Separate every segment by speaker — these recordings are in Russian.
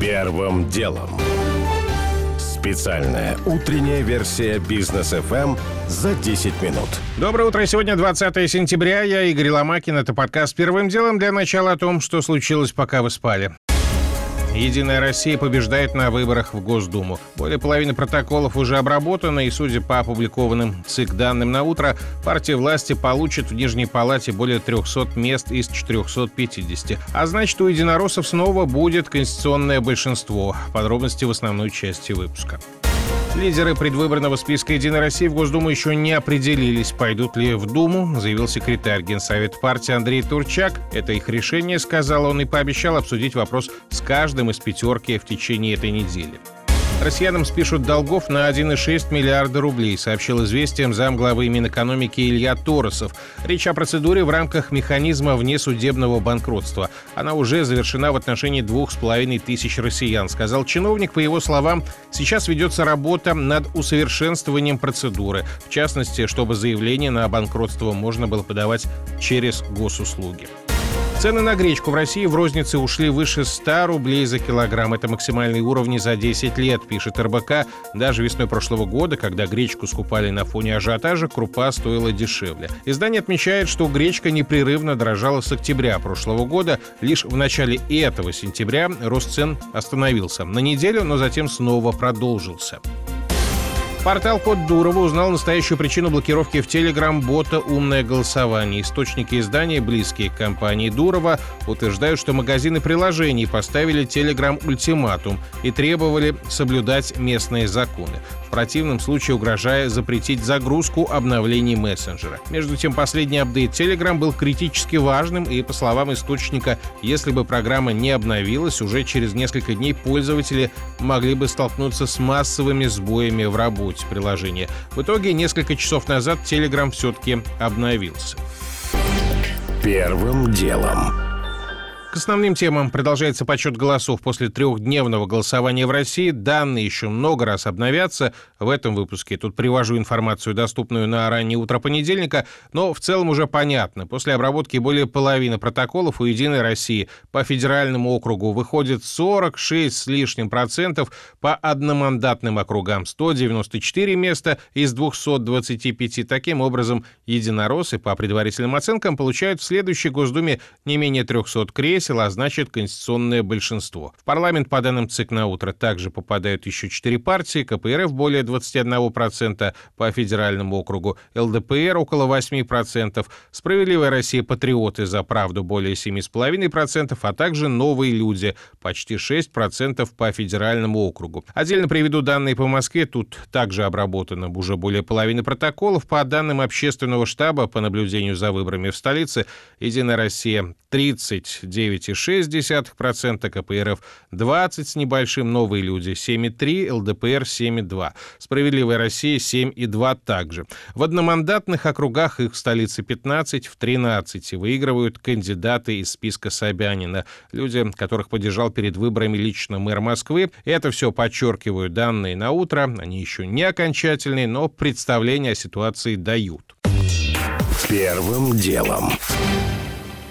Speaker 1: Первым делом. Специальная утренняя версия бизнес FM за 10 минут.
Speaker 2: Доброе утро. Сегодня 20 сентября. Я Игорь Ломакин. Это подкаст «Первым делом» для начала о том, что случилось, пока вы спали. Единая Россия побеждает на выборах в Госдуму. Более половины протоколов уже обработано, и, судя по опубликованным ЦИК данным на утро, партия власти получит в Нижней Палате более 300 мест из 450. А значит, у единороссов снова будет конституционное большинство. Подробности в основной части выпуска. Лидеры предвыборного списка «Единой России» в Госдуму еще не определились, пойдут ли в Думу, заявил секретарь Генсовета партии Андрей Турчак. Это их решение, сказал он, и пообещал обсудить вопрос с каждым из пятерки в течение этой недели. Россиянам спишут долгов на 1,6 миллиарда рублей, сообщил известиям замглавы Минэкономики Илья Торосов. Речь о процедуре в рамках механизма внесудебного банкротства. Она уже завершена в отношении двух с половиной тысяч россиян, сказал чиновник. По его словам, сейчас ведется работа над усовершенствованием процедуры. В частности, чтобы заявление на банкротство можно было подавать через госуслуги. Цены на гречку в России в рознице ушли выше 100 рублей за килограмм. Это максимальные уровни за 10 лет, пишет РБК. Даже весной прошлого года, когда гречку скупали на фоне ажиотажа, крупа стоила дешевле. Издание отмечает, что гречка непрерывно дрожала с октября прошлого года. Лишь в начале этого сентября рост цен остановился на неделю, но затем снова продолжился. Портал Код Дурова узнал настоящую причину блокировки в Телеграм-бота «Умное голосование». Источники издания, близкие к компании Дурова, утверждают, что магазины приложений поставили Телеграм ультиматум и требовали соблюдать местные законы противном случае угрожая запретить загрузку обновлений мессенджера. Между тем, последний апдейт Telegram был критически важным, и, по словам источника, если бы программа не обновилась, уже через несколько дней пользователи могли бы столкнуться с массовыми сбоями в работе приложения. В итоге, несколько часов назад Telegram все-таки обновился.
Speaker 1: Первым делом.
Speaker 2: Основным темам продолжается подсчет голосов после трехдневного голосования в России. Данные еще много раз обновятся. В этом выпуске тут привожу информацию, доступную на раннее утро понедельника, но в целом уже понятно. После обработки более половины протоколов у «Единой России» по федеральному округу выходит 46 с лишним процентов, по одномандатным округам 194 места из 225. Таким образом, единороссы, по предварительным оценкам, получают в следующей Госдуме не менее 300 кресел, кресел, а значит конституционное большинство. В парламент, по данным ЦИК на утро, также попадают еще четыре партии, КПРФ более 21% по федеральному округу, ЛДПР около 8%, Справедливая Россия Патриоты за правду более 7,5%, а также Новые люди почти 6% по федеральному округу. Отдельно приведу данные по Москве, тут также обработано уже более половины протоколов. По данным общественного штаба по наблюдению за выборами в столице, Единая Россия 39 9,6%, КПРФ 20 с небольшим, Новые люди 7,3, ЛДПР 7,2. Справедливая Россия 7,2 также. В одномандатных округах их в столице 15, в 13 выигрывают кандидаты из списка Собянина, люди, которых поддержал перед выборами лично мэр Москвы. Это все подчеркиваю данные на утро, они еще не окончательные, но представление о ситуации дают.
Speaker 1: Первым делом.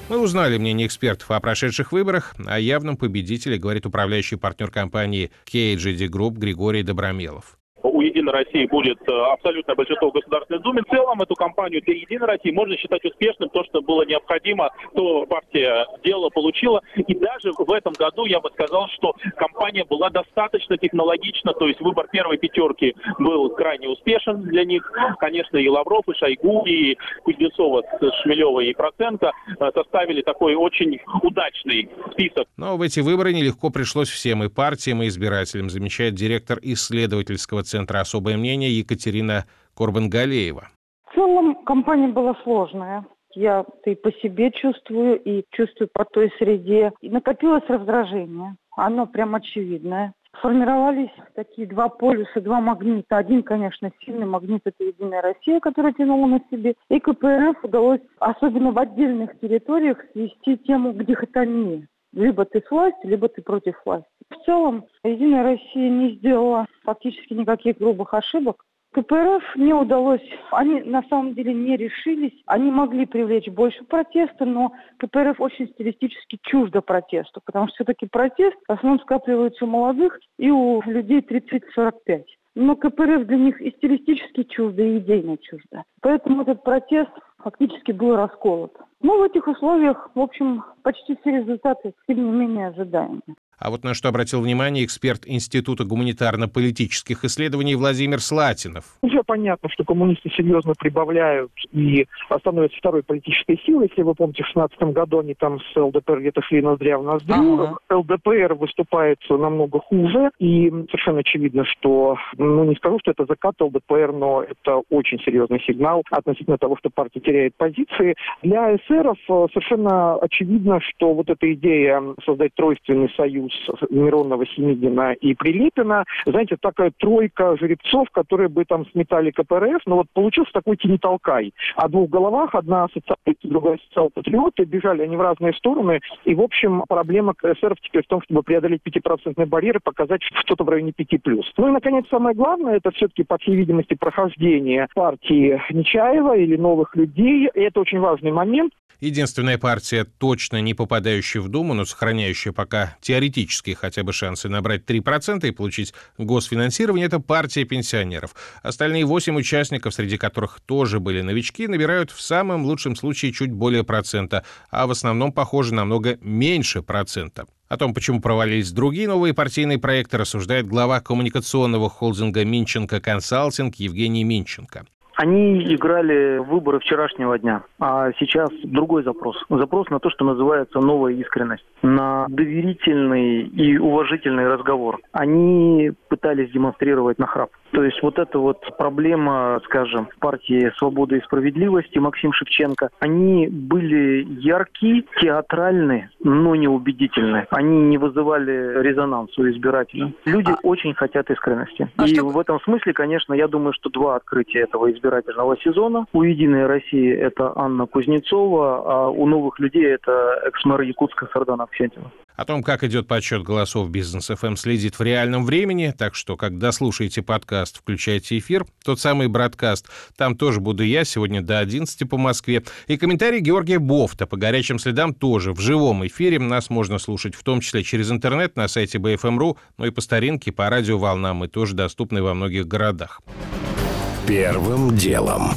Speaker 2: Мы узнали мнение экспертов о прошедших выборах. О явном победителе говорит управляющий партнер компании KGD Group Григорий Добромелов
Speaker 3: у «Единой России» будет э, абсолютное большинство в Государственной Думе. В целом эту кампанию для «Единой России» можно считать успешным. То, что было необходимо, то партия сделала, получила. И даже в этом году я бы сказал, что кампания была достаточно технологична. То есть выбор первой пятерки был крайне успешен для них. Конечно, и Лавров, и Шойгу, и Кузнецова с Шмелевой и Процента э, составили такой очень удачный список.
Speaker 2: Но в эти выборы нелегко пришлось всем и партиям, и избирателям, замечает директор исследовательского центра Центра «Особое мнение» Екатерина Корбангалеева.
Speaker 4: В целом компания была сложная. Я это и по себе чувствую, и чувствую по той среде. И накопилось раздражение. Оно прям очевидное. Формировались такие два полюса, два магнита. Один, конечно, сильный магнит – это «Единая Россия», которая тянула на себе. И КПРФ удалось, особенно в отдельных территориях, свести тему к дихотомии. Либо ты с властью, либо ты против власти. В целом, Единая Россия не сделала фактически никаких грубых ошибок. КПРФ не удалось, они на самом деле не решились, они могли привлечь больше протеста, но КПРФ очень стилистически чуждо протесту, потому что все-таки протест в основном скапливается у молодых и у людей 30-45. Но КПРФ для них и стилистически чуждо, и идейно чуждо. Поэтому этот протест фактически был расколот. Но в этих условиях, в общем, почти все результаты, тем не менее, ожидаемые.
Speaker 2: А вот на что обратил внимание эксперт Института гуманитарно-политических исследований Владимир Слатинов.
Speaker 5: Уже понятно, что коммунисты серьезно прибавляют и становятся второй политической силой. Если вы помните, в 2016 году они там с ЛДПР где-то шли ноздря в ноздрю. Ага. ЛДПР выступает намного хуже. И совершенно очевидно, что, ну не скажу, что это закат ЛДПР, но это очень серьезный сигнал относительно того, что партия теряет позиции. Для эсеров э, совершенно очевидно, что вот эта идея создать тройственный союз союз Миронова, Семигина и Прилепина, знаете, такая тройка жеребцов, которые бы там сметали КПРФ, но вот получился такой тени-толкай. О двух головах, одна социалист, другая социал-патриоты, бежали они в разные стороны, и, в общем, проблема КСР теперь в том, чтобы преодолеть 5% барьер и показать что-то в районе 5+. Ну и, наконец, самое главное, это все-таки, по всей видимости, прохождение партии Нечаева или новых людей, и это очень важный момент.
Speaker 2: Единственная партия, точно не попадающая в Думу, но сохраняющая пока теоретические хотя бы шансы набрать 3% и получить госфинансирование, это партия пенсионеров. Остальные 8 участников, среди которых тоже были новички, набирают в самом лучшем случае чуть более процента, а в основном, похоже, намного меньше процента. О том, почему провалились другие новые партийные проекты, рассуждает глава коммуникационного холдинга «Минченко Консалтинг» Евгений Минченко.
Speaker 6: Они играли выборы вчерашнего дня, а сейчас другой запрос. Запрос на то, что называется новая искренность, на доверительный и уважительный разговор. Они пытались демонстрировать нахрап. То есть вот эта вот проблема, скажем, партии «Свобода и справедливости» Максим Шевченко, они были яркие, театральные, но не убедительные. Они не вызывали резонанс у избирателей. Люди а... очень хотят искренности. А и что... в этом смысле, конечно, я думаю, что два открытия этого избирательного сезона. У «Единой России» это Анна Кузнецова, а у новых людей это экс-мэр Якутска Сардана Аксентьева.
Speaker 2: О том, как идет подсчет голосов Бизнес ФМ, эм следит в реальном времени, так что, когда слушаете подкаст, включайте эфир, тот самый браткаст. Там тоже буду я, сегодня до 11 по Москве. И комментарий Георгия Бофта по горячим следам тоже в живом эфире. Нас можно слушать в том числе через интернет на сайте BFM.ru, ну и по старинке, по радиоволнам мы тоже доступны во многих городах.
Speaker 1: Первым делом.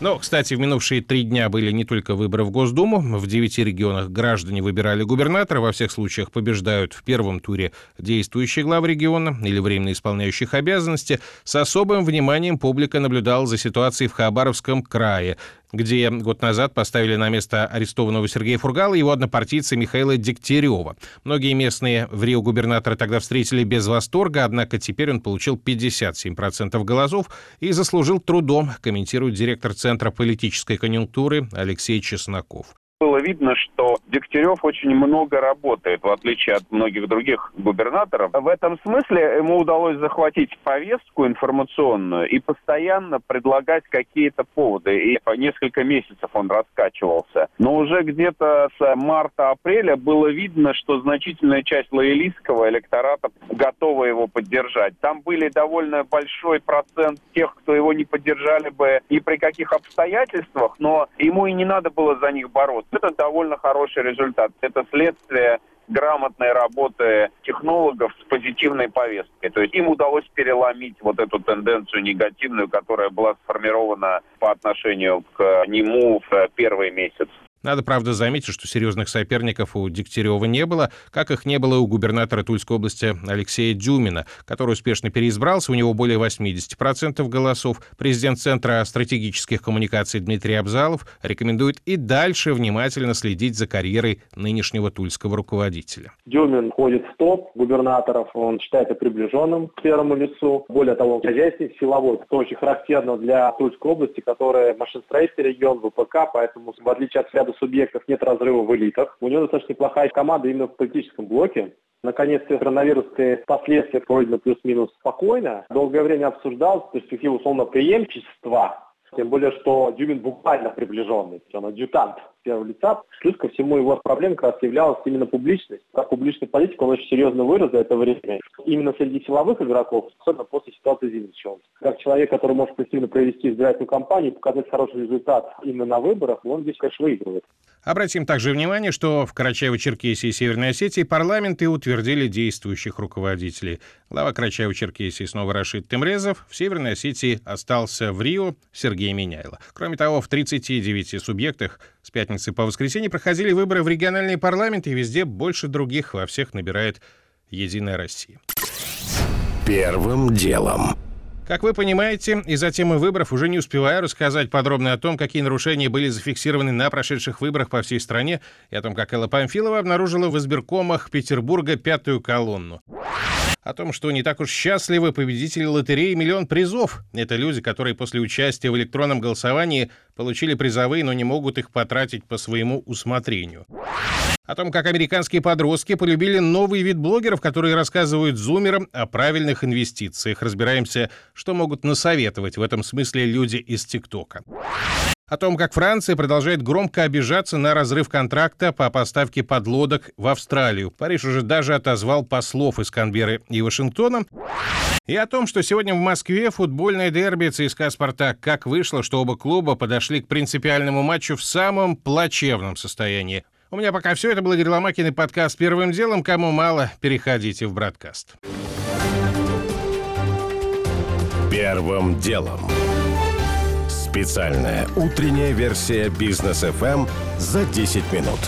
Speaker 2: Но, кстати, в минувшие три дня были не только выборы в Госдуму. В девяти регионах граждане выбирали губернатора. Во всех случаях побеждают в первом туре действующие главы региона или временно исполняющих обязанности. С особым вниманием публика наблюдала за ситуацией в Хабаровском крае где год назад поставили на место арестованного Сергея Фургала его однопартийца Михаила Дегтярева. Многие местные в Рио губернатора тогда встретили без восторга, однако теперь он получил 57% голосов и заслужил трудом, комментирует директор Центра политической конъюнктуры Алексей Чесноков
Speaker 7: было видно, что Дегтярев очень много работает, в отличие от многих других губернаторов. В этом смысле ему удалось захватить повестку информационную и постоянно предлагать какие-то поводы. И по несколько месяцев он раскачивался. Но уже где-то с марта-апреля было видно, что значительная часть лоялистского электората готова его поддержать. Там были довольно большой процент тех, кто его не поддержали бы ни при каких обстоятельствах, но ему и не надо было за них бороться. Это довольно хороший результат. Это следствие грамотной работы технологов с позитивной повесткой. То есть им удалось переломить вот эту тенденцию негативную, которая была сформирована по отношению к нему в первый месяц.
Speaker 2: Надо, правда, заметить, что серьезных соперников у Дегтярева не было, как их не было у губернатора Тульской области Алексея Дюмина, который успешно переизбрался, у него более 80% голосов. Президент Центра стратегических коммуникаций Дмитрий Абзалов рекомендует и дальше внимательно следить за карьерой нынешнего тульского руководителя.
Speaker 8: Дюмин входит в топ губернаторов, он считается приближенным к первому лицу. Более того, хозяйственник силовой, это очень характерно для Тульской области, которая машиностроительный регион, ВПК, поэтому в отличие от ряда субъектов нет разрыва в элитах. У него достаточно неплохая команда именно в политическом блоке. Наконец-то коронавирусные последствия пройдены плюс-минус спокойно. Долгое время обсуждалось перспективу условно преемчества. Тем более, что Дюмин буквально приближенный, он адъютант первого лица. Плюс ко всему его проблема как раз являлась именно публичность. Как публичный политик он очень серьезно вырос за это время. Именно среди силовых игроков, особенно после ситуации с Зиничевым. Как человек, который может эффективно провести избирательную кампанию, показать хороший результат именно на выборах, он здесь, конечно, выигрывает.
Speaker 2: Обратим также внимание, что в Карачаево-Черкесии и Северной Осетии парламенты утвердили действующих руководителей. Глава Карачаево-Черкесии снова Рашид Темрезов, в Северной Осетии остался в Рио Сергей Меняйло. Кроме того, в 39 субъектах с пятницы по воскресенье проходили выборы в региональные парламенты, и везде больше других во всех набирает «Единая Россия».
Speaker 1: Первым делом.
Speaker 2: Как вы понимаете, из-за темы выборов уже не успеваю рассказать подробно о том, какие нарушения были зафиксированы на прошедших выборах по всей стране, и о том, как Элла Памфилова обнаружила в избиркомах Петербурга пятую колонну. О том, что не так уж счастливы победители лотереи «Миллион призов». Это люди, которые после участия в электронном голосовании получили призовые, но не могут их потратить по своему усмотрению. О том, как американские подростки полюбили новый вид блогеров, которые рассказывают зумерам о правильных инвестициях. Разбираемся, что могут насоветовать в этом смысле люди из ТикТока о том, как Франция продолжает громко обижаться на разрыв контракта по поставке подлодок в Австралию. Париж уже даже отозвал послов из Канберы и Вашингтона. И о том, что сегодня в Москве футбольное дерби ЦСКА «Спартак». Как вышло, что оба клуба подошли к принципиальному матчу в самом плачевном состоянии. У меня пока все. Это был Игорь Ломакин и подкаст «Первым делом». Кому мало, переходите в «Браткаст».
Speaker 1: Первым делом. Специальная утренняя версия бизнес FM за 10 минут.